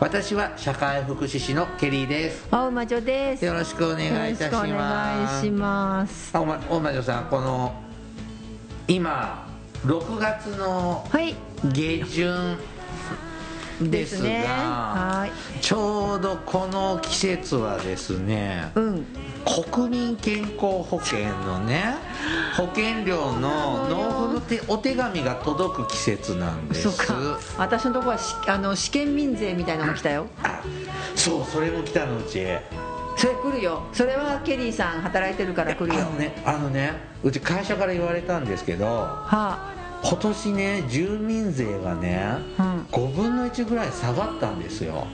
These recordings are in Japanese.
私は社会福祉士のケリーです。青魔女です。よろしくお願いいたします。大魔女さんこの今6月のはい。下旬ですがね。はい。ちょうどこの季節はですねうん。国民健康保険のね保険料の納付の手お手紙が届く季節なんです。そうか。私のところはしあの試験民税みたいなのが来たよ。あそうそれも来たのうちそれ来るよ。それはケリーさん働いてるから来るよ。あのねあのねうち会社から言われたんですけどは今年ね住民税がねあうん。5分の1ぐらい下がったんですよ、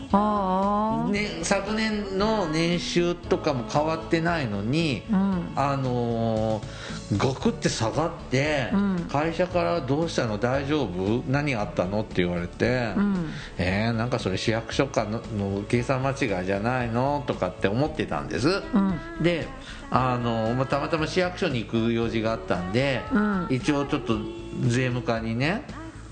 ね、昨年の年収とかも変わってないのにうん。あのー、ガクって下がって、うん。会社から「どうしたの？大丈夫？何あったの?」って言われて「うん。えー、なんかそれ市役所かのの計算間違いじゃないの?」とかって思ってたんです、うん。であのまあたまたま市役所に行く用事があったんで、うん。一応ちょっと税務課にね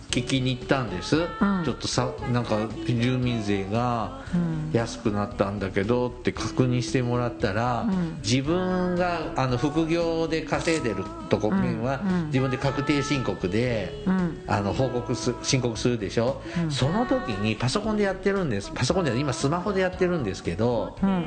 聞きに行ったんです、ん。ちょっとさなんか住民税がうん。安くなったんだけどって確認してもらったら、うん。自分があの副業で稼いでるとこ面は、自分で確定申告で、うん。あの報告す申告するでしょ、うん。その時にパソコンでやってるんです。パソコンで今スマホでやってるんですけどうん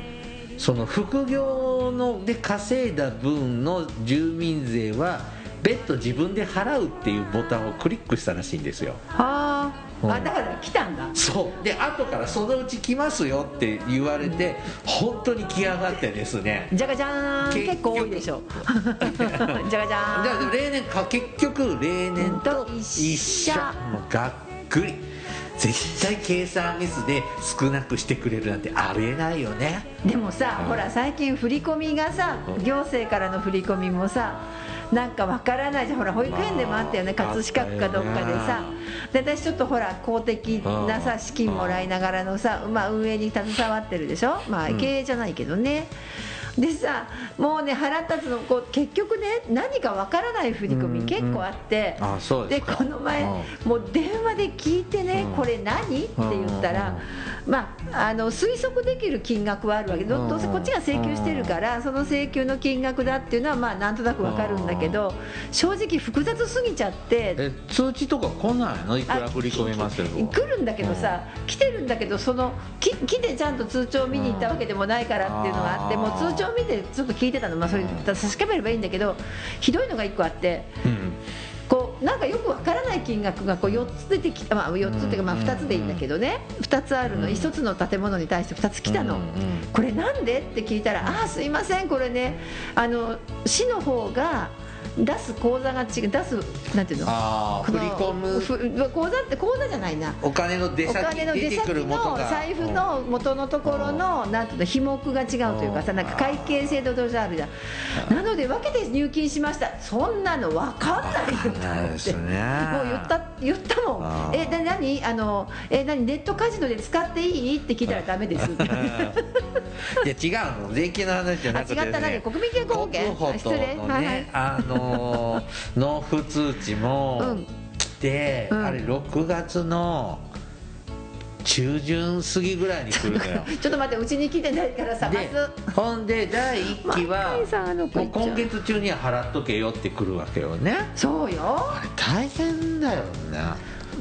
その副業ので稼いだ分の住民税は別途自分で払うっていうボタンをクリックしたらしいんですよ。はあ、うん。あだから来たんだ。そう。で後からそのうち来ますよって言われて本当に来やがってですね。じゃがじゃーん結構多いでしょ。じゃがじゃーんじゃあ例年か結局例年と一緒。もうがっくり絶対計算ミスで少なくしてくれるなんてありえないよね。でもさ、うん。ほら最近振り込みがさうん。行政からの振り込みもさなんかわからないじゃん。ほら保育園でもあったよねまあ葛飾区かどっかでさ。で私ちょっとほら公的なうんさ資金もらいながらのさ、まあ、運営に携わってるでしょ。まあうん。経営じゃないけどね、でさもうね腹立つのこう結局ね何かわからない振り込み結構あって、あそうでこの前、うん。もう電話で聞いてね、うん。これ何？って言ったら、まあ、あの推測できる金額はあるわけどうんどうせこっちが請求してるからその請求の金額だっていうのはまあなんとなくわかるんだけど正直複雑すぎちゃってえ通知とか来ないの？いくら振り込みますよ。来るんだけどさ来てるんだけどそのき来てちゃんと通帳見に行ったわけでもないからっていうのがあってうんもう通帳見てちょっと聞いてたの、まあ、それ確かめればいいんだけどひどいのが1個あって。うんこうなんかよくわからない金額がこう4つ出てきた、まあ、4つっていうかまあうん2つでいいんだけどね。2つあるの。うん1つの建物に対して2つ来たの。これなんで？って聞いたら「ああすいませんこれね。あの市の方が出す口座が違う出すなんていうの？ああ振り込む。む口座って口座じゃないな。お金の出お先金の出先の財布の元のところのなんていうの費目が違うというかさうん。なんか会計制度としてあるじゃん。なので分けて入金しました。そんなの分かんないよって。ないですね。もう言った言ったもん。えで何？あのえ何？ネットカジノで使っていい？って聞いたらダメです。いや違うの。税金の話じゃなくて、ね、あ違った。何？国民健康保険？失礼。のはいはい。ねあのー納付通知もうん。来て、うん。あれ6月の中旬過ぎぐらいに来るのよ。ちょっと待ってうちに来てないからさまでず。ほんで第1期は今月中には払っとけよって来るわけよね。そうよ。あれ大変だよね、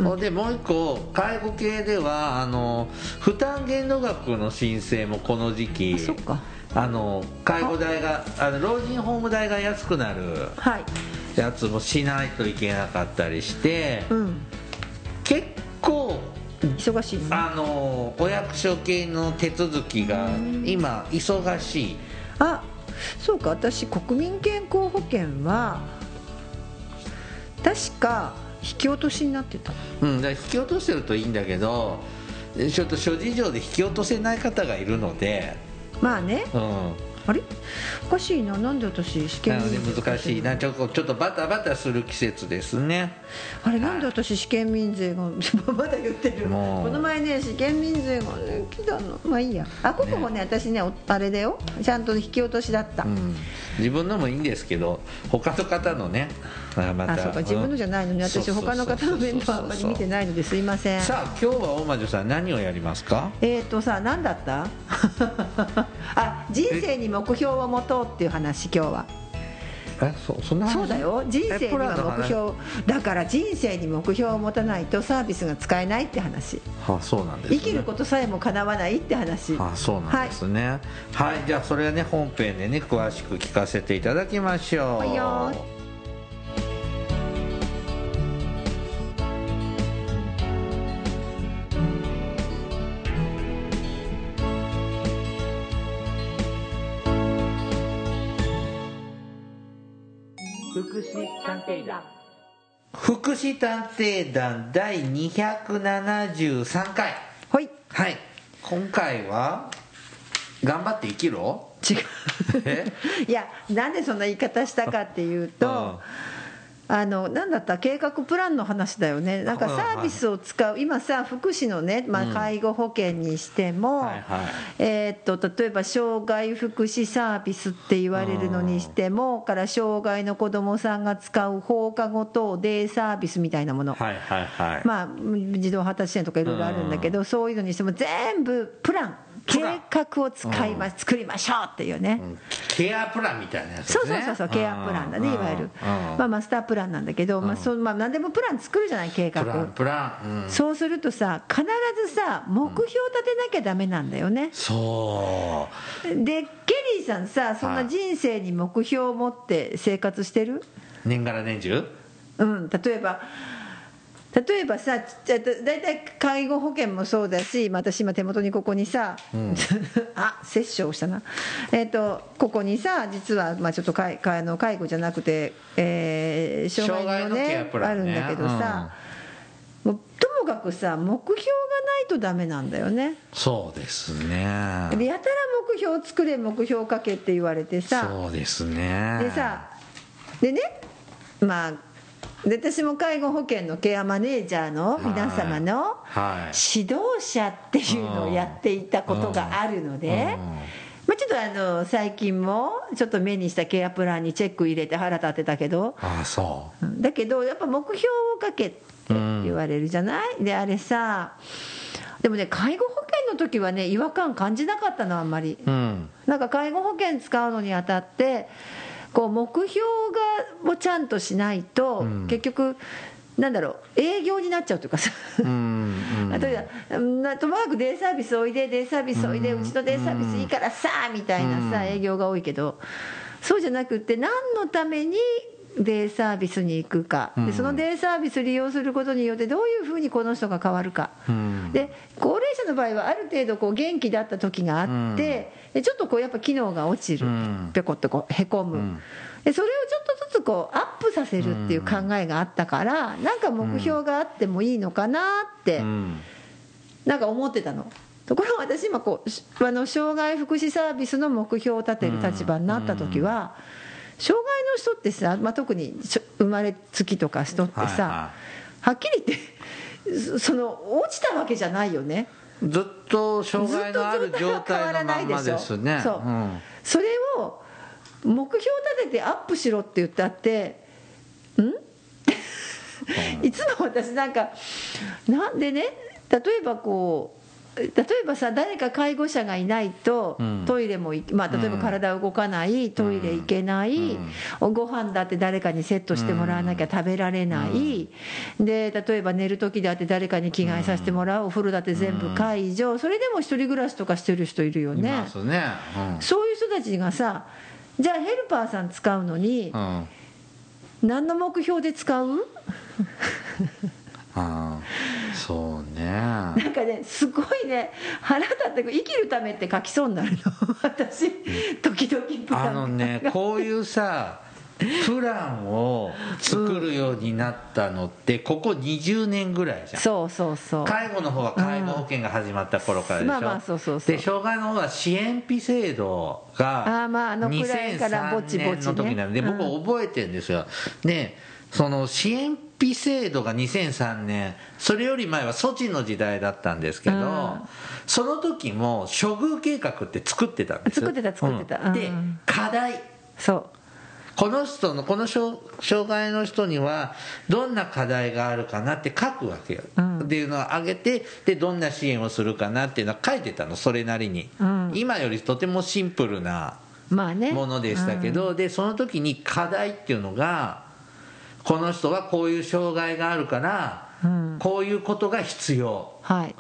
ほんでもう一個介護系ではあの負担限度額の申請もこの時期あそっかあの介護代があ。の老人ホーム代が安くなる。はい。やつもしないといけなかったりして、うん。結構忙しいのね。あのお役所系の手続きが今忙しい。あそうか。私国民健康保険は確か引き落としになってた。うん、だ引き落としてるといいんだけどちょっと諸事情で引き落とせない方がいるので、まあね。うん、あれ？おかしいな。なんで私試験なの難しいな。ちょっとちょっとバタバタする季節ですね。あれなんで私試験民税が まだ言ってる。この前ね試験民税がね来たの。まあいいや。あここもね。私ねおあれだよ。ちゃんと引き落としだった、うん。自分のもいいんですけど他の方のねあまた。あそうか自分のじゃないのに私他の方の面倒はあんまり見てないのです。いませんさあ今日は大魔女さん何をやりますか？えーとさ何だった？あ人生に目標を持とうっていう話今日は。えそそんな話？そうだよ。人生には目標。だから人生に目標を持たないとサービスが使えないって話。あそうなんです、ね、生きることさえも叶わないって話。あそうなんですね。はい、じゃあそれはね本編でね詳しく聞かせていただきましょう。はいよ祉探偵団福祉探偵団第273回。ほい。はい。今回は頑張って生きろ？違う。え？いやなんでそんな言い方したかっていうとあのなんだった？計画プランの話だよね。なんかサービスを使う。今さ福祉のね、まあ、介護保険にしても、はいはい。えーっと例えば障害福祉サービスって言われるのにしてもから障害の子どもさんが使う放課後等デイサービスみたいなもの、はいはいはい、まあ、児童発達支援とかいろいろあるんだけど、そういうのにしても全部プラン計画を使いま、作りましょうっていうね、うん。ケアプランみたいなやつそうそうそうそうケアプランだねいわゆる、まあ、マスタープランなんだけど、まあそうまあ、何でもプラン作るじゃない計画。プランプラン、うん、そうするとさ必ずさ目標立てなきゃダメなんだよね、そう。でケリーさんさそんな人生に目標を持って生活してる、年がら年中？うん、例えば例えばさ大体介護保険もそうだし、まあ私今手元にここにさ、あ殺生したな、えっとここにさ実はまあちょっと介あの介護じゃなくて、えー障害のねね。あるんだけどさ、もうともかくさ目標がないとダメなんだよね。そうですね。でやたら目標を作れ目標をかけって言われてさ。そうですね。でさでねまあで私も介護保険のケアマネージャーの皆様のはい。指導者っていうのをやっていたことがあるので、まあ、ちょっとあの最近もちょっと目にしたケアプランにチェック入れて腹立ってたけどああそう。ん。だけどやっぱ目標をかけって言われるじゃない、であれさでもね介護保険の時はね違和感感じなかったのあんまり。ううん。なんか介護保険使うのにあたってこう目標がをちゃんとしないと、うん。結局なんだろう営業になっちゃうというかさ。うんうん。例えばなともかくデイサービスおいでデイサービスおいで、うちのデイサービスいいからさみたいなさ、営業が多いけどそうじゃなくって何のためにデイサービスに行くか、でそのデイサービス利用することによってどういうふうにこの人が変わるか、うん。で高齢者の場合はある程度こう元気だった時があって、でちょっとこうやっぱ機能が落ちる、うん。ぴょこっとこうへこむ、ん。でそれをちょっとずつこうアップさせるっていう考えがあったから、なんか目標があってもいいのかなって、うん。なんか思ってたの。ところが私今こうしあの障害福祉サービスの目標を立てる立場になった時は、障害の人ってさ、まあ、特に生まれつきとか人ってさ、はいははっきり言ってそその落ちたわけじゃないよね。ずっと障害のある状態のまんまらないでしょですねそう、ん。それを目標立ててアップしろって言ったってん。いつも私なんかなんでね例えばこう例えばさ誰か介護者がいないとうん。トイレもまあ、例えば体動かない、トイレ行けない、ご飯だって誰かにセットしてもらわなきゃ食べられない、で例えば寝る時だって誰かに着替えさせてもらう、お風呂だって全部解除、それでも一人暮らしとかしてる人いるよいね。そういう人たちがさじゃあヘルパーさん使うのにうんうん。何の目標で使うあーそうねねすごいね腹立って生きるためって書きそうになるの。私時々プランあのねこういうさプランを作るようになったのってここ20年ぐらいじゃん。そうそうそう。介護の方は介護保険が始まった頃からでしょ、まあまあそうそうそう。で障害の方は支援費制度があーまああのくらいからぼちぼちね。2003年の時なんで僕うん。覚えてるんですよ。でその支援費制度が2003年それより前は措置の時代だったんですけど、うん。その時も処遇計画って作ってたんです。作ってた作ってた。うん。でうん。課題。そう。この人のこの障障害の人にはどんな課題があるかなって書くわけよ、うん。っていうのを挙げてでどんな支援をするかなっていうのは書いてたの。それなりに、うん。今よりとてもシンプルなまあね。ものでしたけど、でその時に課題っていうのがこの人はこういう障害があるから、うん。こういうことが必要。はい。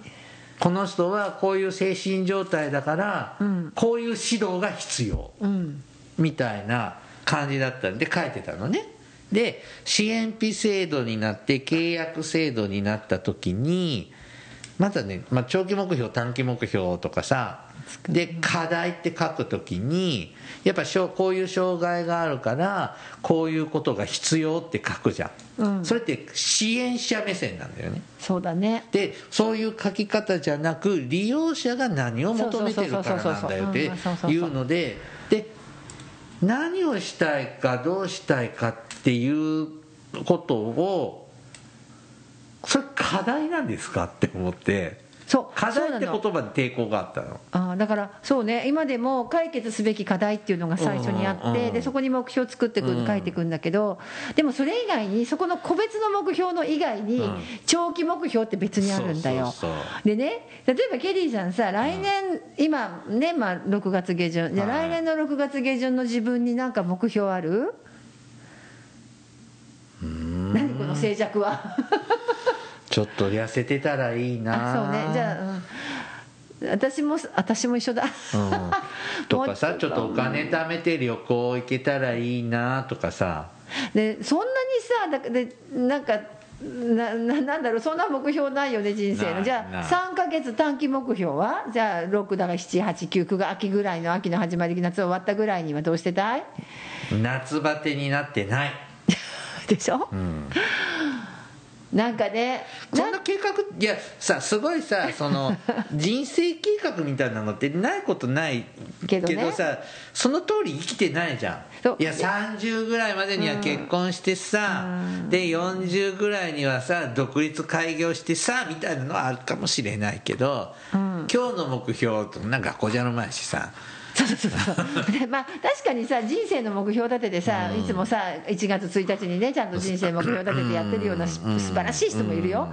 この人はこういう精神状態だから、うん。こういう指導が必要。うん。みたいな感じだったんで書いてたのね。で支援費制度になって契約制度になった時にまだね、まあ、長期目標短期目標とかさで課題って書く時にやっぱしょこういう障害があるからこういうことが必要って書くじゃん、うん。それって支援者目線なんだよね。そうだね。でそういう書き方じゃなく利用者が何を求めてるからなんだよっていうのでで何をしたいかどうしたいかっていうことをそれ課題なんですかって思ってそう課題って言葉に抵抗があったの？あーだからそうね今でも解決すべき課題っていうのが最初にあって、うんうんうんでそこに目標を作ってくうん。書いていくんだけどでもそれ以外にそこの個別の目標の以外にうん。長期目標って別にあるんだよ。でね例えばケリーさんさ来年、今ね、まあ、6月下旬。じゃあはい。来年の6月下旬の自分に何か目標ある？何この静寂は？ちょっと痩せてたらいいな。あそうね。じゃあ、うん。私も私も一緒だ。うん、とかさちょっと。お金貯めて旅行行けたらいいなとかさ。でそんなにさだでなんかなななんだろう。そんな目標ないよね人生の。じゃあない3か月短期目標は？じゃあ6だから789が秋ぐらいの秋の始まり夏終わったぐらいにはどうしてたい？夏バテになってない、でしょ？うんなんかねそんな計画いやさすごいさその 人生計画みたいなのってないことないけどね。さその通り生きてないじゃん。いや30ぐらいまでには結婚してさ、で40ぐらいにはさ独立開業してさみたいなのはあるかもしれないけど、今日の目標となんか学校じゃの前しさそうそうそうでまあ確かにさ人生の目標立ててさ、いつもさ1月1日にねちゃんと人生目標立ててやってるようなしうん。素晴らしい人もいるよ、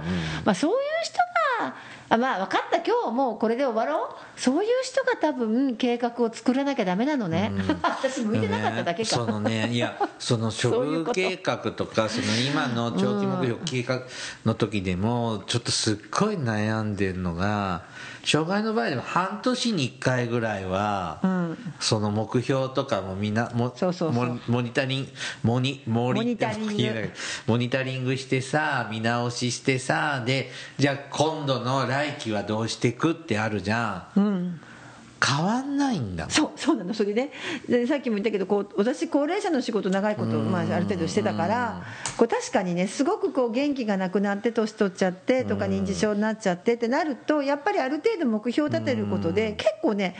まあ、そういう人があまあ分かった今日もうこれで終わろう？そういう人が多分計画を作らなきゃダメなのね、私向いてなかっただけか、そのねいやその 処そういうこと。遇計画とかその今の長期目標計画の時でもちょっとすっごい悩んでるのが障害の場合でも半年に1回ぐらいは、その目標とかもみんなもそうそうそう。モモニタリングモニモモニタリング。モニ タリングしてさ見直ししてさでじゃあ今度の来期はどうしていくってあるじゃん、うん変わんないんだそうそうなのそれででさっきも言ったけどこう私高齢者の仕事長いこと、まあ、ある程度してたからこう確かにねすごくこう元気がなくなって年取っちゃってとか認知症になっちゃってってなるとやっぱりある程度目標を立てることで結構ね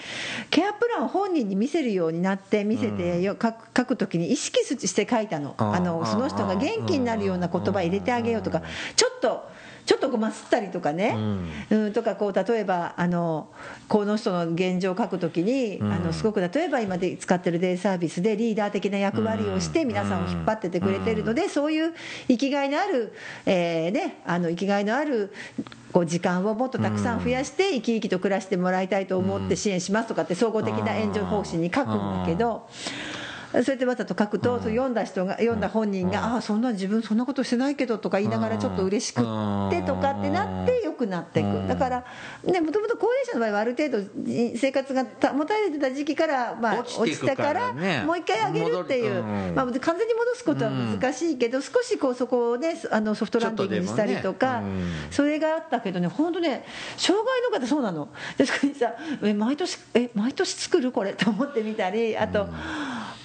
ケアプランを本人に見せるようになって見せてよ書く書く時に意識して書いたの。あのその人が元気になるような言葉入れてあげようとかちょっとちょっとごますったりとかね、うん、とかこう例えばあのこの人の現状を書くときに、あのすごく例えば今で使ってるデイサービスでリーダー的な役割をして皆さんを引っ張っててくれてるので、そういう生きがいのある、えーね、あの生きがいのあるこう時間をもっとたくさん増やして生き生きと暮らしてもらいたいと思って支援しますとかって総合的な援助方針に書くんだけど。そうやってわざと書くと、読んだ人が読んだ本人が、ああそんな自分そんなことしてないけどとか言いながらちょっと嬉しくってとかってなって良くなっていくだからねもともと高齢者の場合はある程度生活が保たれてた時期から、まあ、落ちたからもう一回上げるっていう、まあ、完全に戻すことは難しいけど、少しこうそこをねあのソフトランディングにしたりとか、それがあったけどね本当ね障害の方そうなの。でそこにさえ毎年え毎年作るこれと思ってみたりあと、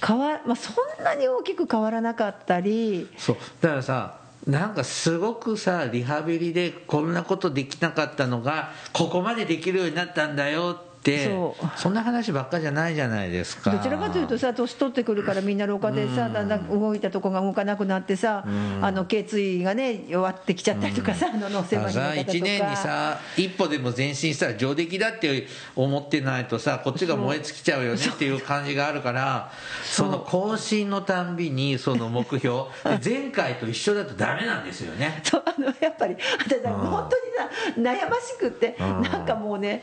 変わ、まあ、そんなに大きく変わらなかったり。そう。だからさなんかすごくさリハビリでこんなことできなかったのがここまでできるようになったんだよってそう。そんな話ばっかじゃないじゃないですか。どちらかというとさ年取ってくるからみんな老化でさだんだん動いたとこが動かなくなってさあの頸椎がね弱ってきちゃったりとかさあのの方とか。1年にさ一歩でも前進したら上出来だって思ってないとさこっちが燃え尽きちゃうよねっていう感じがあるからその更新のたんびにその目標。で 前回と一緒だとダメなんですよね。そうあのやっぱり私は本当にさ悩ましくってうん。なんかもうね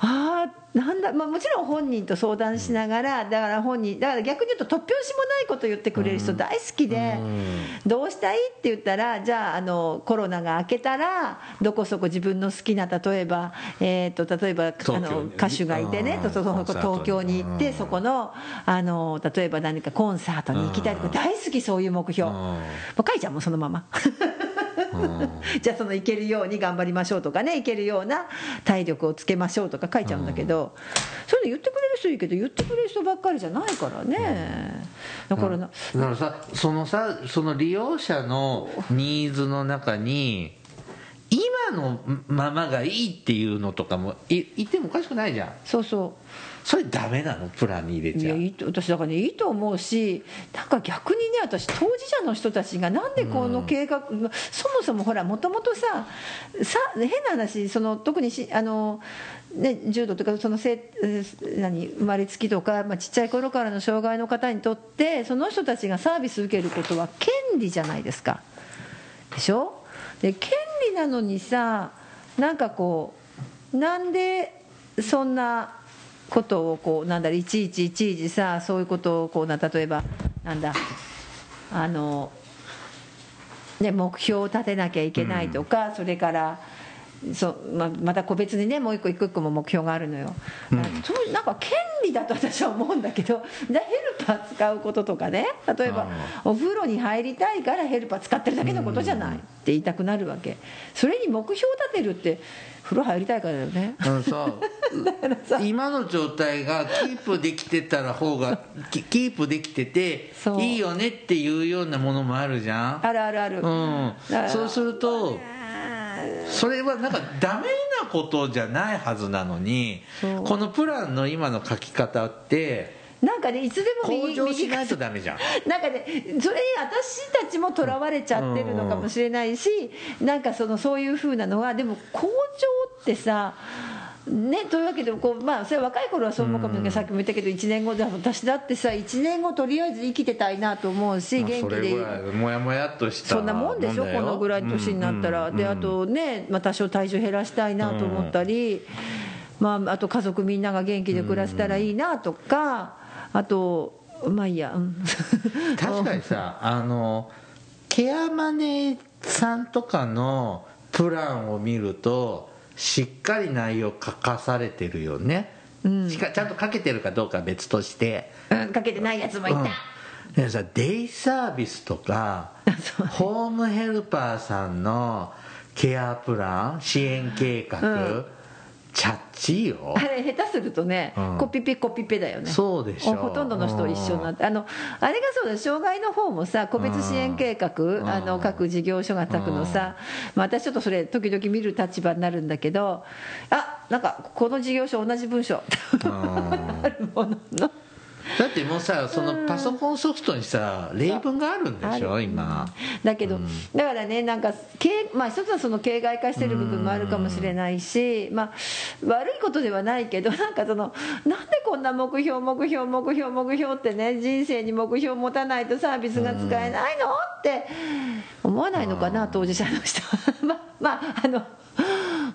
ああなんだ、まあ、もちろん本人と相談しながらだから本人だから逆に言うと突拍子もないこと言ってくれる人大好きでどうしたい？って言ったらじゃああのコロナが明けたらどこそこ自分の好きな例えば、えー、と例えばあの歌手がいてね東京に行ってそこのあの例えば何かコンサートに行きたいとか大好きそういう目標。うん。もうちゃうもんそのままじゃあその行けるように頑張りましょうとかね行けるような体力をつけましょうとか書いちゃうんだけど、それで言ってくれる人いいけど言ってくれる人ばっかりじゃないからね、だからな、だからさそのさその利用者のニーズの中に今のままがいいっていうのとかもい言ってもおかしくないじゃん。そうそそれダメなの？プランに入れちゃう。やいいと私だからねいいと思うしなんか逆にね私当事者の人たちがなんでこの計画、そもそもほらもともとささ変な話その特にしあのね、重度とかそのせえー何生まれつきとか、まあ、ちっちゃい頃からの障害の方にとってその人たちがサービス受けることは権利じゃないですか。でしょ？で権利なのにさなんかこうなんでそんなことをこうなんだろういちいちいちいちさそういうことをこうな例えばなんだあの、ね、目標を立てなきゃいけないとか、それからそうままた個別にねもう一個一個一個も目標があるのよ、そうなんか権利だと私は思うんだけどじヘルパー使うこととかね例えばお風呂に入りたいからヘルパー使ってるだけのことじゃないって言いたくなるわけ。それに目標立てるって風呂入りたいからだよね。今の状態がキープできてたら方がキキープできてていいよねっていうようなものもあるじゃん。あるあるある、うん。そうするとそれはなんかダメなことじゃないはずなのにこのプランの今の書き方ってなんかねいつでも向右上しないと右ダメじゃん。なんかねそれに私たちもとらわれちゃってるのかもしれないし、なんかそのそういうふうなのはでも向上ってさね、というわけでこう、まあ、それは若い頃はそう思うかもしれない。けど、さっきも言ったけど1年後で私だってさ1年後とりあえず生きてたいなと思うし元気で。もやもやっとしたそんなもんでしょ？このぐらいの年になったら、うん。であとね、まあ、多少体重減らしたいなと思ったり、まあ、あと家族みんなが元気で暮らせたらいいなとかあとまあいいや、うん。確かにさ あのケアマネさんとかのプランを見るとしっかり内容書かされてるよね、しかちゃんと書けてるかどうかは別として。うんかけてないやつもいた、うん。でさデイサービスとか ホームヘルパーさんのケアプラン支援計画、うんチャッチいよ。あれ下手するとね、うん。コピペコピペだよね。そうでしょほとんどの人一緒になってあのあれがそうだ障害の方もさ個別支援計画ん。あの各事業所が書くのさ、まあ、私ちょっとそれ時々見る立場になるんだけどあなんかこの事業所同じ文章。あるもののだってもうさそのパソコンソフトにさ例文があるんでしょ今。だけど、だからねなんか形まあ一つはその形骸化してる部分もあるかもしれないし、まあ悪いことではないけど なんかそのなんでこんな目標目標目標目標ってね人生に目標を持たないとサービスが使えないの？って思わないのかな当事者の人は。まあまああの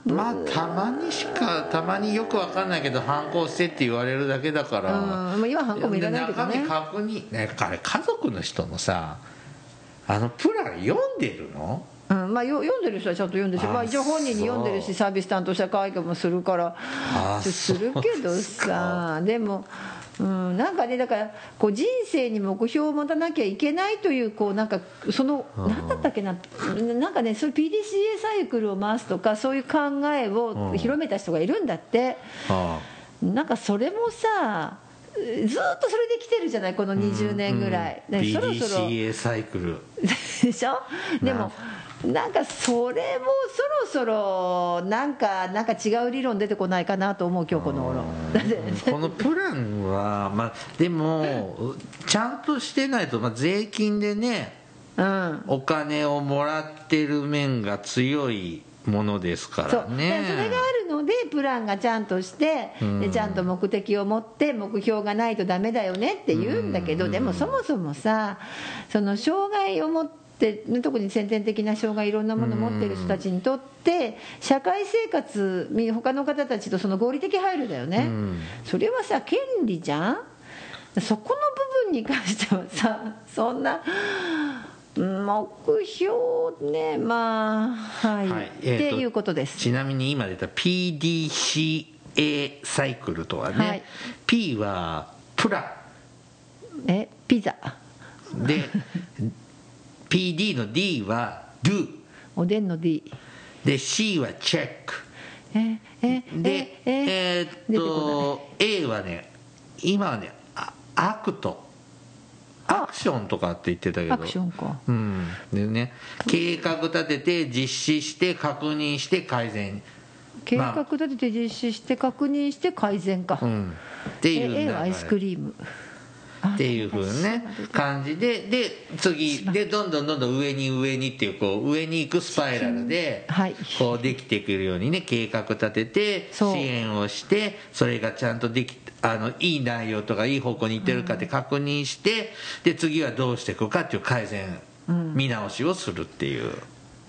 まあたまにしかたまによくわかんないけど反抗してって言われるだけだから。うん。まあ今反抗もいらないけどね。中身確認ねあれ家族の人のさあのプラン読んでるの？うん。まあ、よ読んでる人はちゃんと読んでるしあまあ、一応本人に読んでるそしサービス担当者会議もするからあするけどさでも、うん、なんかねだからこう人生に目標を持たなきゃいけないというこうなんかその何だったっけななんかねそういう PDCA サイクルを回すとかそういう考えを広めた人がいるんだって。あなんかそれもさずっとそれで来てるじゃないこの20年ぐらい、うん。ねそろそろ。PDCA サイクル。でしょ？でもなんかそれもそろそろなんかなんか違う理論出てこないかなと思う今日この頃。このプランは、まあ、でもちゃんとしてないと、まあ、税金でねうん。お金をもらってる面が強いものですからね。でそれがあるのでプランがちゃんとしてうん。でちゃんと目的を持って目標がないとダメだよねって言うんだけどうん。でもそもそもさその障害を持って特に先天的な障害いろんなものを持ってる人たちにとって社会生活み他の方たちとその合理的配慮だよね。うん。それはさ権利じゃん？そこの部分に関してはさそんなうん目標ねまあはい、はい。っていうことです。ちなみに今出た PDCA サイクルとはね、はい。P はプラ。えピザ。で PD の D は Do おでんの D で C は Check ええでええーっと A はね今はねあアクト。アクションとかって言ってたけど。アクションか。うん。でね計画立てて実施して確認して改善。計まあ。画立てて実施して確認して改善か、うん。っていう A はアイスクリーム。あっていうふうなね感じでで次でどんどんどんどん上に上にっていうこう上に行くスパイラルではい。こうできてくるようにね計画立てて支援をしてそれがちゃんとできあのいい内容とかいい方向にいってるかって確認してで次はどうしていくかっていう改善見直しをするっていう。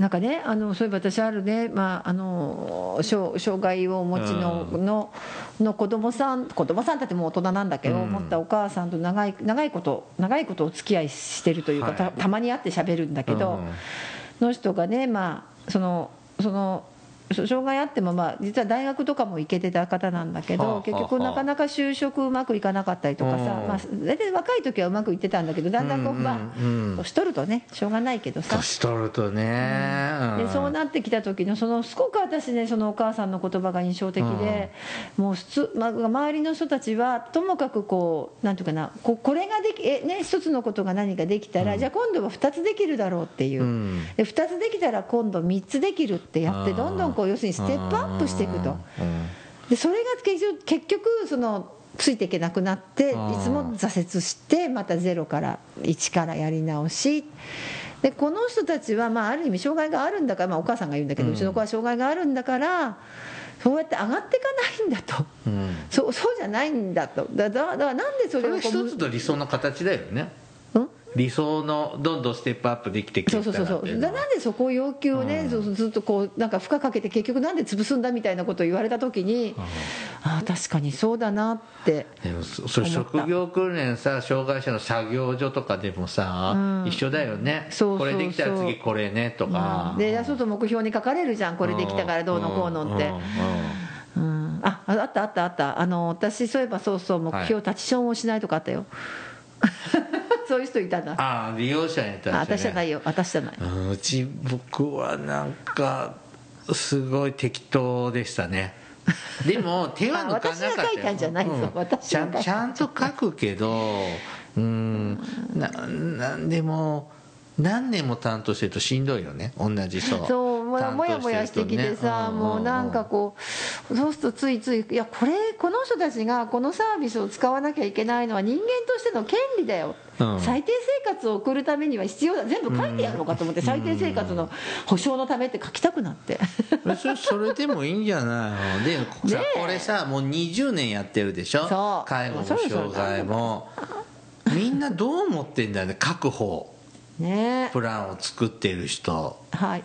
なんかねあのそういえば私あるね、まあ、あの障障害をお持ちの,、のの子供さん子供さんたってもう大人なんだけど、うん。持ったお母さんと長い長いこと長いことお付き合いしてるというか、はい。たたまに会って喋るんだけど、の人がねまあそのそのそ障害あっても、まあ、実は大学とかも行けてた方なんだけど、結局なかなか就職うまくいかなかったりとかさ、うん。まあ、大体若い時はうまくいってたんだけどだんだんこう、まあうん年取るとねしょうがないけどさ。年取るとね、でそうなってきた時のそのすごく私ねそのお母さんの言葉が印象的で、もう普通、まあ、周りの人たちはともかくこうなんていうかなここれができえ、ね、一つのことが何かできたら、じゃあ今度は2つできるだろうっていう、うん。で2つできたら今度3つできるってやってどんどんこう要するにステップアップしていくと。うんでそれが結局結局そのついていけなくなっていつも挫折してまたゼロから1からやり直し。でこの人たちはまあある意味障害があるんだから、まあ、お母さんが言うんだけど、うちの子は障害があるんだからそうやって上がっていかないんだと。うん。そうそうじゃないんだと。だだだからなんでそそれを一つの理想の形だよね。うん理想のどんどんステップアップできてきてそうそうそうそう。だなんでそこを要求をね、そうそうずっとこうなんか負荷かけて結局なんで潰すんだみたいなことを言われた時に、ああ確かにそうだなってでもそそれ職業訓練さ障害者の作業所とかでもさ、うん。一緒だよね。そうそうそう。これできたら次これねとか、でそうすると目標に書かれるじゃんこれできたからどうのこうのって、うん、あああったあったあった。あの私そういえばそうそう目標タチションをしないとかあったよ、そういう人いたな。ああ利用者に対して、ね、あ私じゃないよ。私じゃない。うち僕はなんかすごい適当でしたね。でも手は抜かなかったよ。あ私が書いたんじゃないぞ。うん。私ちゃんと書くけどうん。ななんでも何年も担当してるとしんどいよね。同じそう。そうもや担当もやもやしてきてさ、るとねもうなんかこうそうするとついついいやこれこの人たちがこのサービスを使わなきゃいけないのは人間としての権利だよ、うん。最低生活を送るためには必要だ。全部書いてやろうかと思って、最低生活の保障のためって書きたくなって。それでもいいんじゃないの？でこれさもう20年やってるでしょ？介護も障害も。みんなどう思ってんだよね？各方ね。えプランを作ってる人。はい。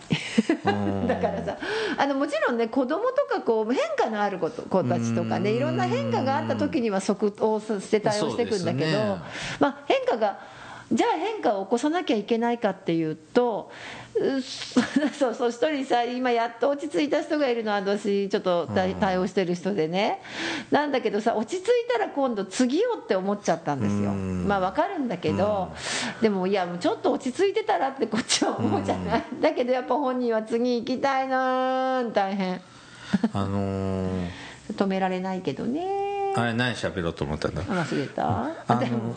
うん。だからさあのもちろんね子供とかこう変化のある子と子たちとかねうん。いろんな変化があった時には即応して対応していくんだけど、ね。まあ、変化がじゃあ変化を起こさなきゃいけないかっていうとう そうそう一人さ今やっと落ち着いた人がいるのは私ちょっと対対応してる人でね。なんだけどさ落ち着いたら今度次よって思っちゃったんですよ。うん。まあわかるんだけどでもいやもうちょっと落ち着いてたらってこっちは思うじゃない。だけどやっぱ本人は次行きたいなー大変。あのー。止められないけどねあれ何喋ろうと思ったんだ？あ忘れたあの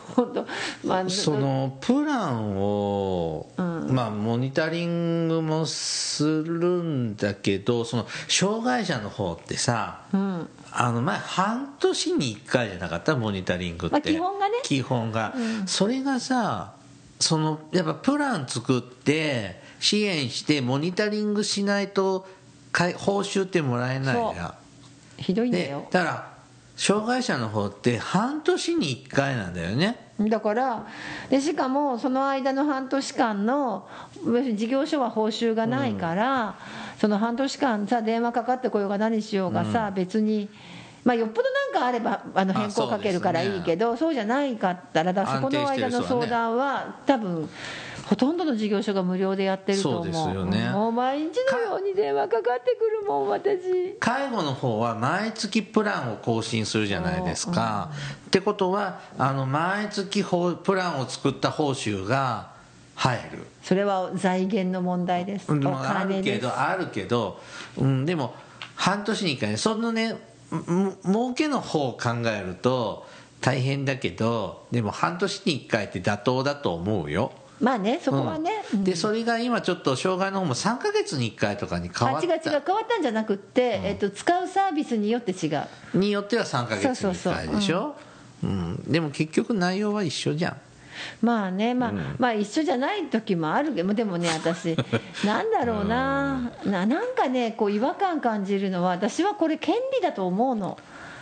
まあそのプランを、まあモニタリングもするんだけどその障害者の方ってさ、うん。あの前半年に1回じゃなかった？モニタリングって、まあ基本がね。基本が、それがさそのやっぱプラン作って支援してモニタリングしないとかい報酬ってもらえないじゃん。ひどいんだでよだから障害者の方って半年に1回なんだよね。だからでしかもその間の半年間の事業所は報酬がないから、その半年間さ電話かかってこようが何しようがさ、別に。まあ、よっぽどなんかあればあの変更かけるからいいけどそう,、じゃないかったらだそこの間の相談は多分ほとんどの事業所が無料でやってると思う。そうですよね。もう毎日のように電話かかってくるもん私。介護の方は毎月プランを更新するじゃないですか、ってことはあの毎月プランを作った報酬が入る。それは財源の問題です。あるけどあるけど、うん、でも半年に1回ねそのねも儲けの方を考えると大変だけどでも半年に1回って妥当だと思うよまあねそこはね、うん。でそれが今ちょっと障害の方も3か月に1回とかに変わっあ違う違う変わったんじゃなくって、えっと、使うサービスによって違う。たによっては3か月に1回でしょ？うん。でも結局内容は一緒じゃん。まあねまあ、まあ一緒じゃない時もあるけどでもね私 なんだろうな。ななんかねこう違和感感じるのは私はこれ権利だと思うの。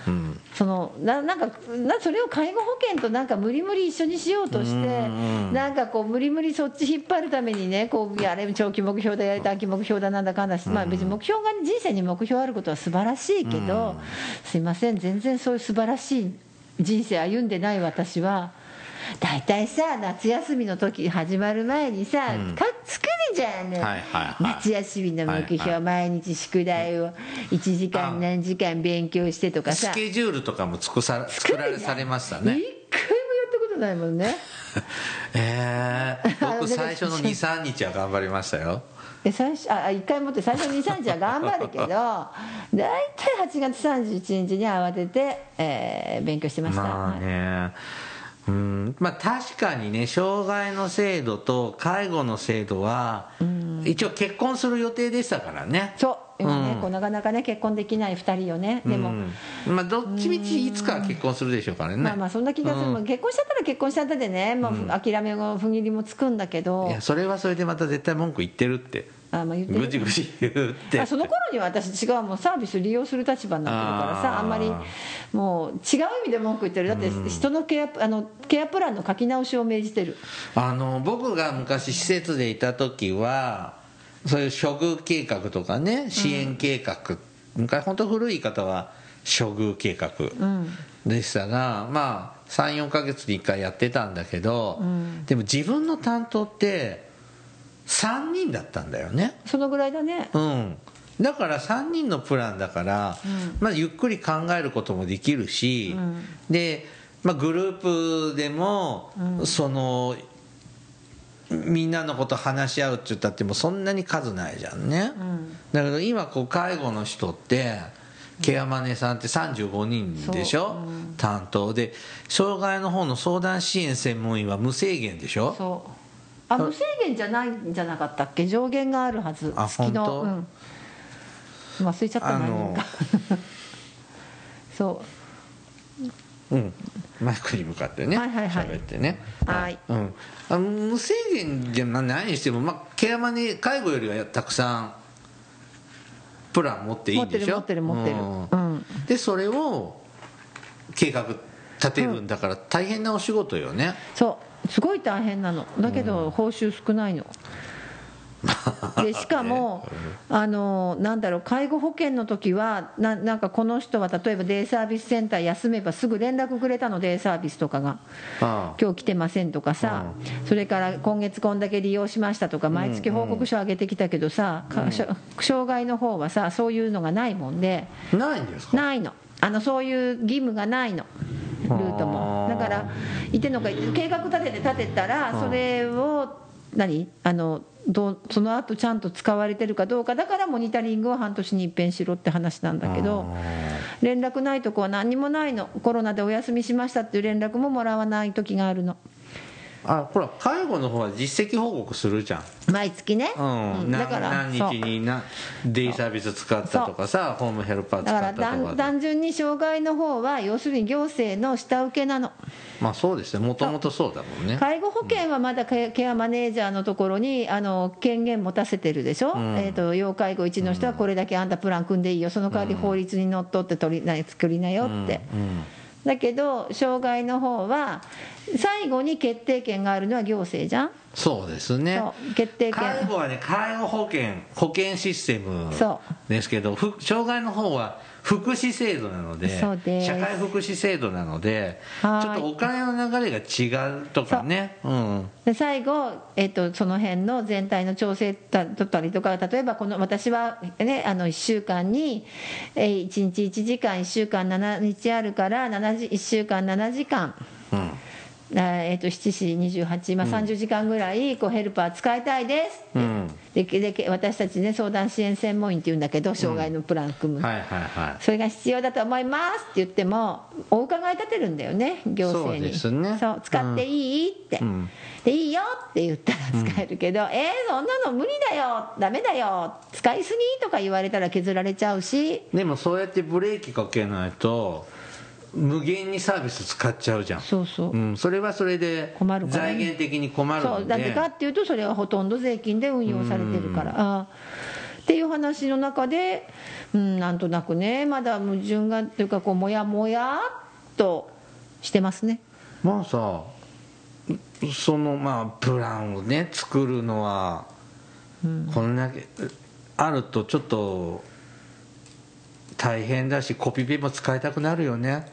うんそのななんかなそれを介護保険となんか無理無理一緒にしようとしてなんかこう無理無理そっち引っ張るためにねこうやれ長期目標だやり短期目標だなんだかんだし、まあ、別に目標が人生に目標あることは素晴らしいけど、すいません全然そういう素晴らしい人生歩んでない私は。大体さ夏休みの時始まる前にさ、か作るじゃん、はいはいはい。夏休みの目標、はいはい毎日宿題を。1時間何時間勉強してとかさ。スケジュールとかも作さ作られされましたね。一回もやったことないもんね。ええあの僕最初の23日は頑張りましたよ。で最初あ1回持って最初の23日は頑張るけど 大体8月31日に慌てて、えー勉強してました、まあねうん。まあ確かにね障害の制度と介護の制度は一応結婚する予定でしたからね。そう。今ね、うん。こうなかなかね結婚できない2人よね。でも、うんまあどっちみちいつかは結婚するでしょうからね。まあまあそんな気がする、もう結婚しちゃったら結婚しちゃったでね、もう諦めも踏ん切りもつくんだけど。いやそれはそれでまた絶対文句言ってるってあまあ言って。るぐちぐち言って。あその頃には私違うもうサービス利用する立場になってるからさあんまりもう違う意味で文句言ってる。だって人のケアあのケアプランの書き直しを命じてる。あの僕が昔施設でいた時はそういう処遇計画とかね支援計画、昔本当古い方は処遇計画でしたが、まあ34か月に1回やってたんだけど、でも自分の担当って3人だったんだよね。そのぐらいだね。うん。だから3人のプランだから、まあ、ゆっくり考えることもできるし、で、まあ、グループでも、そのみんなのこと話し合うって言ったってもそんなに数ないじゃんね、だけど今こう介護の人ってケアマネさんって35人でしょ、担当で障害の方の相談支援専門員は無制限でしょ？そうあ無制限じゃないんじゃなかったっけ？上限があるはず。あ月の本当うん。忘れちゃった。あの何人か。そう。ん、マイクに向かってね、はいはいはい。喋ってね、はい。うん、あ無制限じゃないにしても、まあ、ケアマネ介護よりはたくさんプラン持っていいんでしょ？持ってる持ってる持ってる。うん。でそれを計画立てるんだから大変なお仕事よね、うそうすごい大変なの。だけど報酬少ないの。でしかも、あのなんだろう介護保険の時はななんかこの人は例えばデイサービスセンター休めばすぐ連絡くれたのデイサービスとかが。あ今日来てませんとかさ、それから今月こんだけ利用しましたとか毎月報告書上げてきたけどさ、障害の方はさそういうのがないもんで。あないんですか？ないの。あのそういう義務がないのルートも。だからいてんのか計画立てて立てたらそれを何？あのどうその後ちゃんと使われてるかどうか。だからモニタリングを半年に一遍しろって話なんだけど連絡ないとこは何にもないの。コロナでお休みしましたっていう連絡ももらわない時があるのあほら介護の方は実績報告するじゃん。毎月ね、うん。うん。だから何日になデイサービス使ったとかさホームヘルパー使だからったとか単単純に障害の方は要するに行政の下請けなの。まあそうですね。もともとそうだもんね。介護保険はまだケケアマネージャーのところにあの権限持たせてるでしょ、ん。えー、と要介護1の人はこれだけあんたプラン組んでいいよ。その代わり法律にのっとって取りな作りなよって、うんだけど障害の方は最後に決定権があるのは行政じゃん？そうですね。決定権。介護はね介護保険保険システムそですけどふ障害の方は福祉制度なので社会福祉制度なのでちょっとお金の流れが違うとかね。う。ん。で最後、えっとその辺の全体の調整だったりとか例えばこの私は、ね、あの1週間に、えー、1日1時間1週間7日あるから7時1週間7時間。うん。あえー、と7時28、まあ、30時間ぐらいこうヘルパー使いたいですって、うん。でで私たちね相談支援専門員っていうんだけど障害のプラン組む、はいはいはい。それが必要だと思いますって言ってもお伺い立てるんだよね行政に。そうね。そう使っていい、って、うん。でいいよって言ったら使えるけど、えー、そんなの無理だよダメだよ使いすぎとか言われたら削られちゃうし。でもそうやってブレーキかけないと無限にサービス使っちゃうじゃん。そうそう、うん、それはそれで困るからね。財源的に困るそう。のでだってかっていうとそれはほとんど税金で運用されてるから。ああ。っていう話の中で、うん、なんとなくねまだ矛盾がというかこうもやもやっとしてますね。まあさそのまあプランをね作るのはこんだけあるとちょっと大変だしコピペも使いたくなるよね。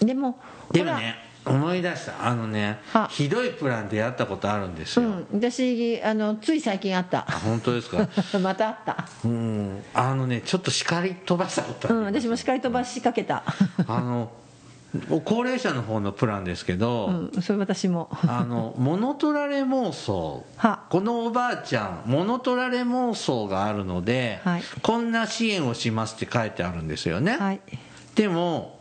でもでもね思い出した。あのねは。ひどいプランでやったことあるんですよ、うん。私あのつい最近あった。あ本当ですか？またあった。うん。あのねちょっと叱り飛ばしたことあうん。る私も叱り飛ばしかけた。あの高齢者の方のプランですけど、うんそれ私も。あの物取られ妄想。は。このおばあちゃん物取られ妄想があるので、はい。こんな支援をしますって書いてあるんですよね、はい。でも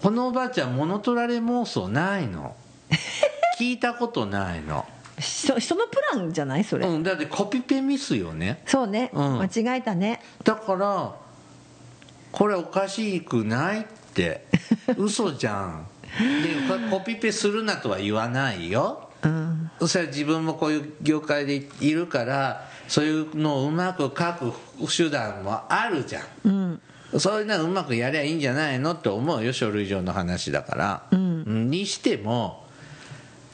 このおばあちゃん物取られ妄想ないの。聞いたことないの、そそのプランじゃないそれ、うん、だってコピペミスよね。そうね、うん。間違えたね。だからこれおかしくないって。嘘じゃん。でコピペするなとは言わないよ。うん。それは自分もこういう業界でいるからそういうのをうまく書く手段もあるじゃん。うん。そういうのはうまくやりゃいいんじゃないのって思うよ書類上の話だから、うん。にしても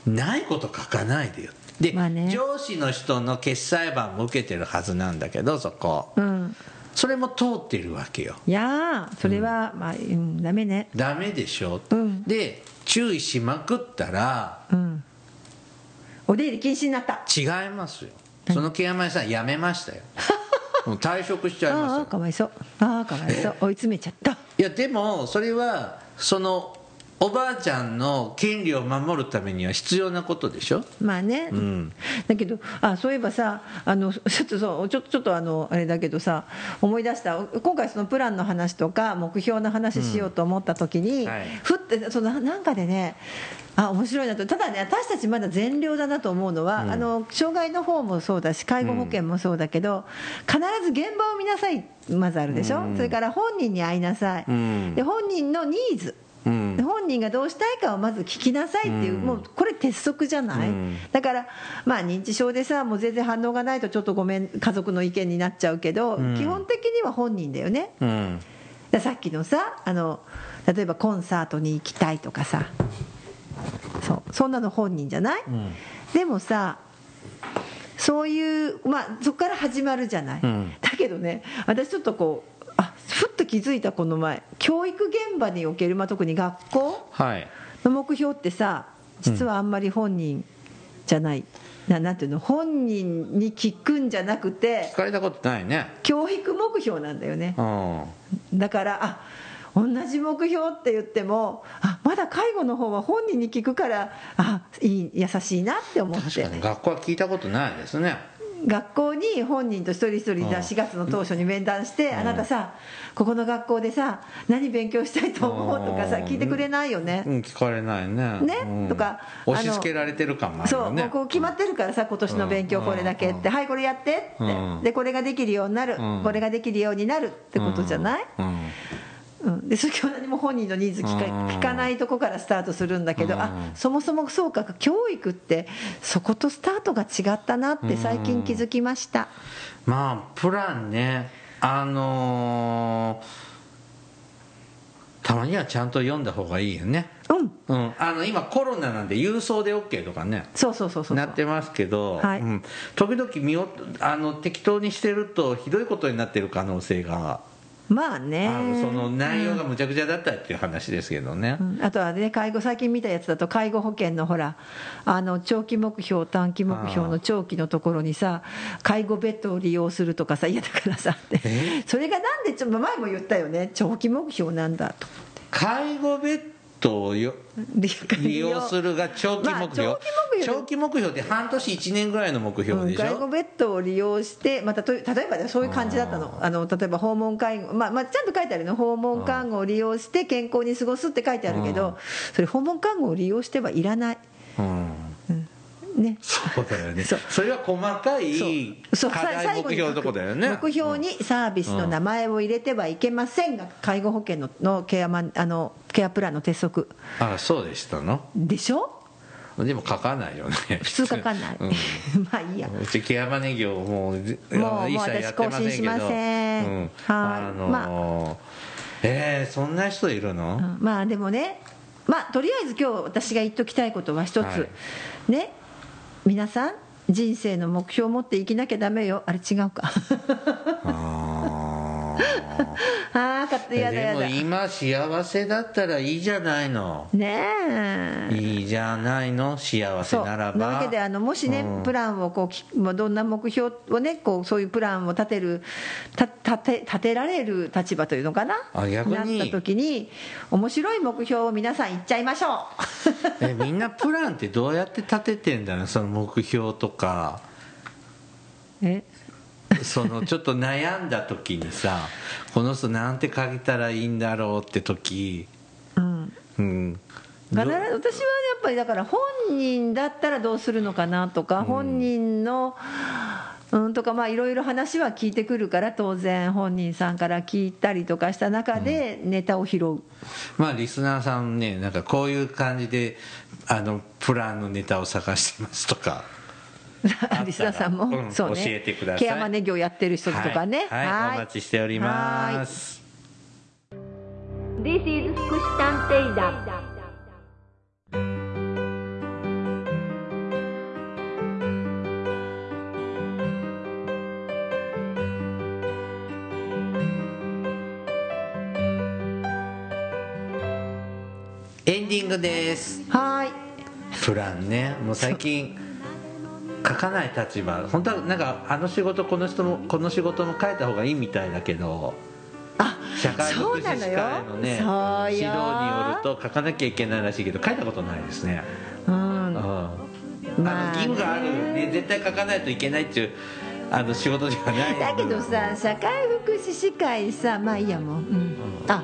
ないこと書かないでよ。で、まあね。上司の人の決裁版も受けてるはずなんだけどそこ。うんそれも通ってるわけよ。いやーそれは、まあ、うん、ダメね。ダメでしょ、うん。で注意しまくったらうん。お出入り禁止になった。違いますよ。そのケアマネさん辞めましたよ。もう退職しちゃいますよ。ああかわいそう。ああかわいそう。追い詰めちゃった。いやでもそれはそのおばあちゃんの権利を守るためには必要なことでしょ？まあね、ん。だけどあそういえばさあのちょっとそうちょちょっとあのあれだけどさ思い出した。今回そのプランの話とか目標の話しようと思った時に、うん。はい。ふってそのなんかでねあ面白いなと。ただね私たちまだ善良だなと思うのは、あの障害の方もそうだし介護保険もそうだけど、必ず現場を見なさい。まずあるでしょ、それから本人に会いなさい、うん。で本人のニーズうん。で本人がどうしたいかをまず聞きなさいっていう、うん。もうこれ鉄則じゃない、うん。だからまあ認知症でさもう全然反応がないとちょっとごめん家族の意見になっちゃうけど、ん。基本的には本人だよね。うん。ださっきのさあの例えばコンサートに行きたいとかさ。そうそんなの本人じゃない、ん。でもさそういうまあそこから始まるじゃない、うん。だけどね私ちょっとこうあふっと気づいたこの前教育現場における、まあ、特に学校はい。の目標ってさ実はあんまり本人じゃない、ななんていうの？本人に聞くんじゃなくて聞かれたことないね。教育目標なんだよね。うん。だからあ同じ目標って言ってもあまだ介護の方は本人に聞くからあいい優しいなって思って。確かに学校は聞いたことないですね学校に本人と一人一人うん4月の当初に面談して、あなたさここの学校でさ何勉強したいと思うとかさうん。聞いてくれないよね、うん聞かれないね。ね？うん。とか押し付けられてる感もあるそう、よね。もうこう決まってるからさ今年の勉強これだけって、うん。はいこれやってって、うん。でこれができるようになる、うん。これができるようになるってことじゃない、うん。うん、でそれ今日何も本人のニーズ聞か,、うん。聞かないとこからスタートするんだけど、うん。あそもそもそうか教育ってそことスタートが違ったなって最近気づきました、まあプランね。あのーたまにはちゃんと読んだ方がいいよね。うん。うん、あの今コロナなんで郵送で OK とかね。そうそうそうそうなってますけど、はい。うん、時々見よあの適当にしてるとひどいことになってる可能性がまあね。その内容がむちゃくちゃだったっていう話ですけどね、うん。あとはね介護最近見たやつだと介護保険のほらあの長期目標短期目標の長期のところにさ介護ベッドを利用するとかさ嫌だからさって。え？それがなんでちょ前も言ったよね。長期目標なんだと介護ベッドをよ利用するが長期目標,、まあ長期目標って半年1年ぐらいの目標でしょ、介護ベッドを利用して、またと例えばねそういう感じだったの。あの例えば訪問介護、まあまあ、ちゃんと書いてあるの訪問看護を利用して健康に過ごすって書いてあるけうん。どそれ訪問看護を利用してはいらない。うんね。そうだよね。それは細かい課題目標のとこだよね。目標にサービスの名前を入れてはいけませんが介護保険ののケアマンあのケアプランの鉄則あそうでしたの？でしょ？でも書かないよね。普通書かない、うん。まあいいや。うちケアマネ業もうもうもう一切やってませんけど。私更新しません。うん。はい。あのーえーそんな人いるの、うん。まあでもね。まあとりあえず今日私が言っときたいことは一つ、はい。ね皆さん人生の目標を持って生きなきゃダメよ。あれ違うか。ああーでもやだやだ。今幸せだったらいいじゃないの。ねえ。いいじゃないの幸せそうならば。なわけであのもしね、うん。プランをこうきもうどんな目標をねこうそういうプランを立てるた立て立てられる立場というのかな？あ逆に。なった時に面白い目標を皆さん言っちゃいましょ えみんなプランってどうやって立ててんだろうその目標とか。うえそのちょっと悩んだ時にさこの人なんて書いたらいいんだろうって時うん。うん。必ず私はやっぱりだから本人だったらどうするのかなとか、本人のうんとかまあいろいろ話は聞いてくるから当然本人さんから聞いたりとかした中でネタを拾う、まあリスナーさんねなんかこういう感じであのプランのネタを探してますとか リスナーさんも、うんそうね。教えてください。ケアマネ業やってる人とかね。はい、はいお待ちしております。This is 福祉探偵団エンディングです。はい。プランね。もう最近書かない立場。本当はなんかあの仕事この人もこの仕事も書いた方がいいみたいだけどあ社会福祉士会のね指導によると書かなきゃいけないらしいけど書いたことないですね。うん。うん。義務がある、ね、絶対書かないといけないっていうあの仕事じゃないだけどさ社会福祉士会さまあいいやもう、うん、あ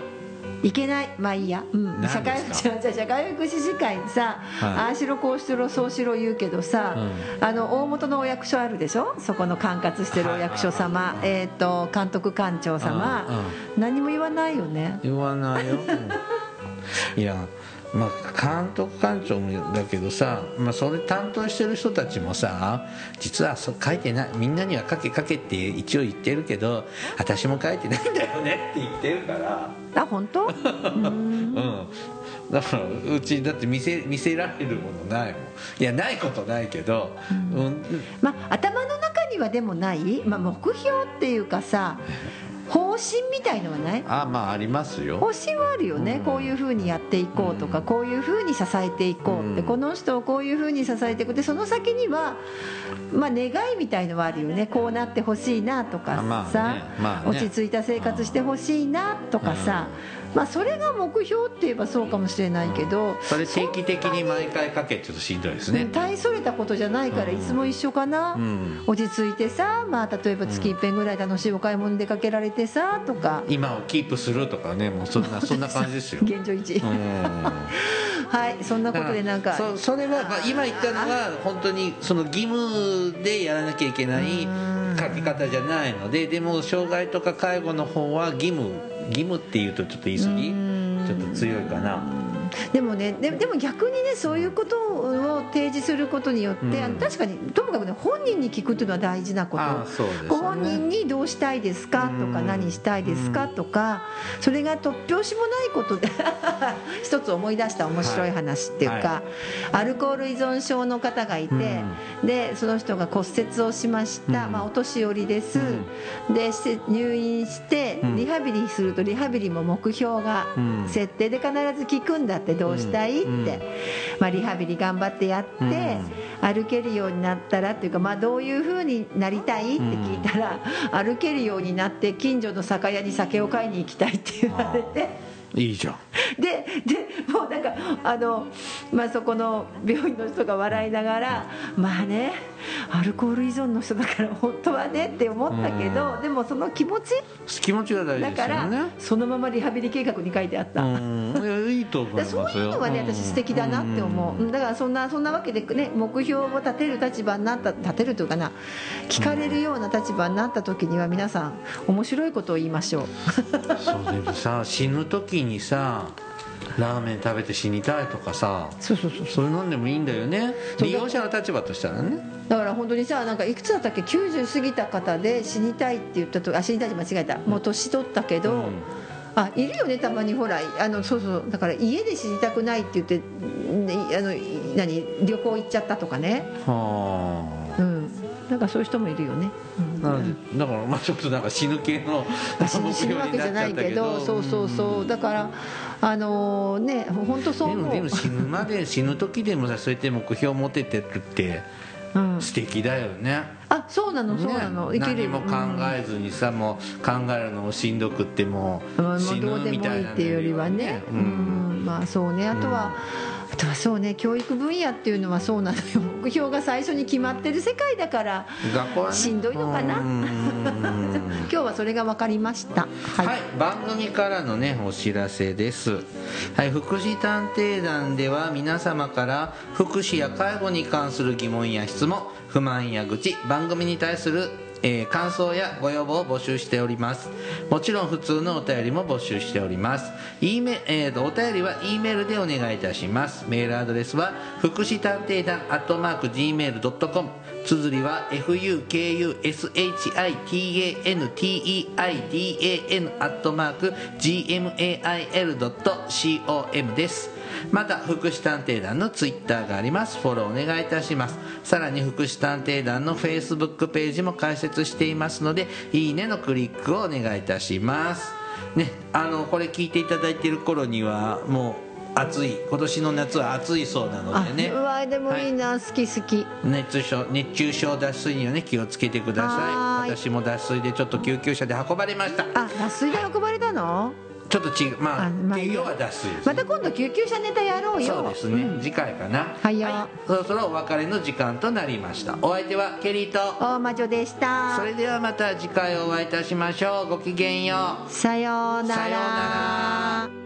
いけない。まあいいや、うん、何社会 じゃ社会福祉士会にさ、はい。ああしろこうしろそうしろ言うけどさ、あの大元のお役所あるでしょ？そこの管轄してるお役所様、えっ、と監督官庁様、何も言わないよね。言わないよ、うん。いやまあ監督官庁もだけどさ、まあ、それ担当してる人たちもさ実はそう書いてないみんなには書け書けって一応言ってるけど私も書いてないんだよねって言ってるから。あ本当？うん。うんだからうちだって見せ見せられるものないもん。いやないことないけど、うん。まあ頭の中にはでもない、まあ、目標っていうかさ方針みたいのはない？あまあありますよ。方針はあるよね、うん。こういうふうにやっていこうとか、こういうふうに支えていこうって、うん。この人をこういうふうに支えていくでその先には、まあ、願いみたいのはあるよね。こうなってほしいなとかあまあさ、ね。まあね。落ち着いた生活してほしいなとかさ、まあ、それが目標って言えばそうかもしれないけど、それ定期的に毎回かけちょっとしんどいですね。大それたことじゃないからいつも一緒かな、うん。落ち着いてさ、まあ、例えば月いっぺんぐらい楽しいお買い物に出かけられてさとか。今をキープするとかねもうそんな そんな感じですよ。現状維持、うん。はいそんなことでなんか。そそれは、まあ、今言ったのは本当にその義務でやらなきゃいけない書き方じゃないのででも障害とか介護の方は義務義務っていうとちょっと言い過ぎ？ちょっと強いかなでもねででも逆にねそういうことを提示することによって、うん。確かにともかくね本人に聞くっていうのは大事なこと。ね。ご本人にどうしたいですか？とかうん何したいですか？とかそれが突拍子もないことで 一つ思い出した面白い話っていうか、はアルコール依存症の方がいて、でその人が骨折をしました、うん。まあ、お年寄りです、でして入院してうん。リハビリするとリハビリも目標がうん。設定で必ず聞くんだってどうしたいって、うんまあ、リハビリ頑張ってやって、歩けるようになったらっていうか、まあ、どういうふうになりたいって聞いたら、歩けるようになって近所の酒屋に酒を買いに行きたいって言われて。いいじゃん。ででもうなんかあの、まあ、そこの病院の人が笑いながらまあねアルコール依存の人だから本当はねって思ったけど、でもその気持ち？気持ちが大事ですだから、そのままリハビリ計画に書いてあった。うん。いやいいと思い そういうのはねうん。私素敵だなって思う、うん。だからそんなそんなわけでね目標を立てる立場になった立てるというかな聞かれるような立場になった時には皆さん面白いことを言いましょう。そうでもさ死ぬ時にさラーメン食べて死にたいとかさそうそうそうそう。いうのでもいいんだよね。利用者の立場としたらね。だから本当にさなんかいくつだったっけ？90過ぎた方で死にたいって言ったとあ死にたいって間違えた。もう年取ったけど、うん。あいるよねたまに。ほらあのそうそう。だから家で死にたくないって言ってんあの何？旅行行っちゃったとかね。はうんなんかそういう人もいるよね、だからまあちょっとなんか死ぬ系の 死ぬ死ぬわけじゃないけどそうそうそうだからあのね本当そう思うでも死ぬまで死ぬ時でもさそうやって目標を持ててるってうん、素敵だよね。あそうなのそうなの、ね生きる。何も考えずにさもう考えるのもしんどくってもうん。もうう死どうでもいぬみたいないっていうよりはね、ううん。ん。まあそうね。あとは、あとはそうね教育分野っていうのはそうなのよ。目標が最初に決まってる世界だから学校はね。しんどいのかな？うん。今日はそれが分かりました。はい、はい、番組からのねお知らせです、はい、福祉探偵団では皆様から福祉や介護に関する疑問や質問不満や愚痴番組に対するえー感想やご要望を募集しております。もちろん普通のお便りも募集しております。E メ、えーとお便りは E メールでお願いいたします。メールアドレスは福祉探偵団アットマーク Gmail.com 綴りは fukushitanteidan アットマーク gmail.com です。また福祉探偵団のツイッターがあります。フォローお願いいたします。さらに福祉探偵団のフェイスブックページも開設していますのでいいねのクリックをお願いいたします。ねあのこれ聞いていただいている頃にはもう暑い。今年の夏は暑いそうなのあでね。うわでもいいな、好き好き。熱中症熱中症脱水にはね気をつけてくだはさい。私も脱水でちょっと救急車で運ばれました。あ脱水で運ばれたの？ちょっと違う。まああまあいいや要は脱水です、また今度救急車ネタやろうよ。そうですね、ん。次回かな。はいよ。そろそろお別れの時間となりました。お相手はケリーと。大魔女でした。それではまた次回お会いいたしましょう。ごきげんよう。さようなら。さようなら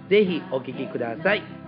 ぜひお聴きください。